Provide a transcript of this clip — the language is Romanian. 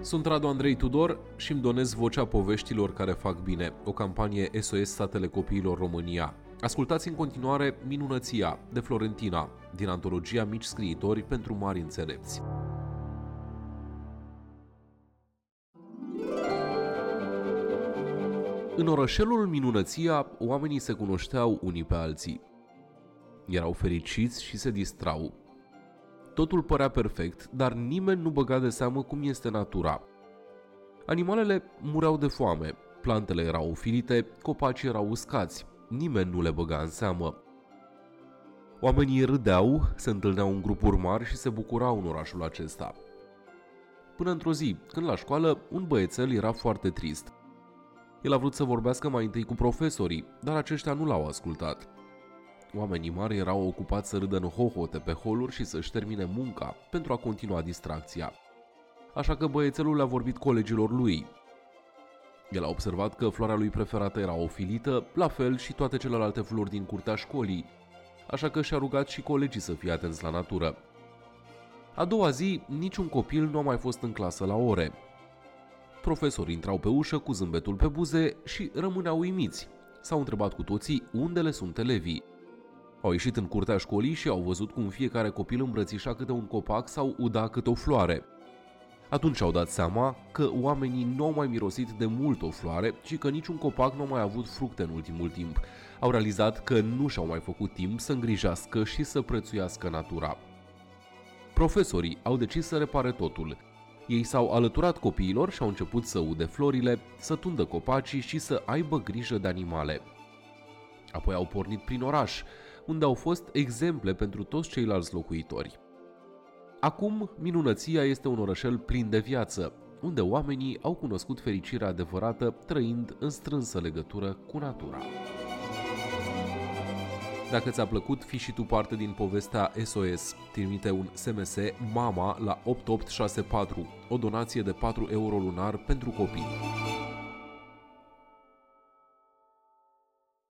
Sunt Radu Andrei Tudor și îmi donez vocea poveștilor care fac bine, o campanie SOS Statele Copiilor România. Ascultați în continuare Minunăția de Florentina, din antologia Mici Scriitori pentru Mari Înțelepți. În orășelul Minunăția, oamenii se cunoșteau unii pe alții. Erau fericiți și se distrau, Totul părea perfect, dar nimeni nu băga de seamă cum este natura. Animalele mureau de foame, plantele erau filite, copacii erau uscați, nimeni nu le băga în seamă. Oamenii râdeau, se întâlneau în grupuri mari și se bucurau în orașul acesta. Până într-o zi, când la școală, un băiețel era foarte trist. El a vrut să vorbească mai întâi cu profesorii, dar aceștia nu l-au ascultat. Oamenii mari erau ocupați să râdă în hohote pe holuri și să-și termine munca pentru a continua distracția. Așa că băiețelul le-a vorbit colegilor lui. El a observat că floarea lui preferată era ofilită, la fel și toate celelalte flori din curtea școlii, așa că și-a rugat și colegii să fie atenți la natură. A doua zi, niciun copil nu a mai fost în clasă la ore. Profesorii intrau pe ușă cu zâmbetul pe buze și rămâneau uimiți. S-au întrebat cu toții unde le sunt elevii. Au ieșit în curtea școlii și au văzut cum fiecare copil îmbrățișa câte un copac sau uda câte o floare. Atunci au dat seama că oamenii nu au mai mirosit de mult o floare și că niciun copac nu a mai avut fructe în ultimul timp. Au realizat că nu și-au mai făcut timp să îngrijească și să prețuiască natura. Profesorii au decis să repare totul. Ei s-au alăturat copiilor și au început să ude florile, să tundă copacii și să aibă grijă de animale. Apoi au pornit prin oraș, unde au fost exemple pentru toți ceilalți locuitori. Acum, Minunăția este un orășel plin de viață, unde oamenii au cunoscut fericirea adevărată trăind în strânsă legătură cu natura. Dacă ți-a plăcut, fi și tu parte din povestea SOS. Trimite un SMS MAMA la 8864, o donație de 4 euro lunar pentru copii.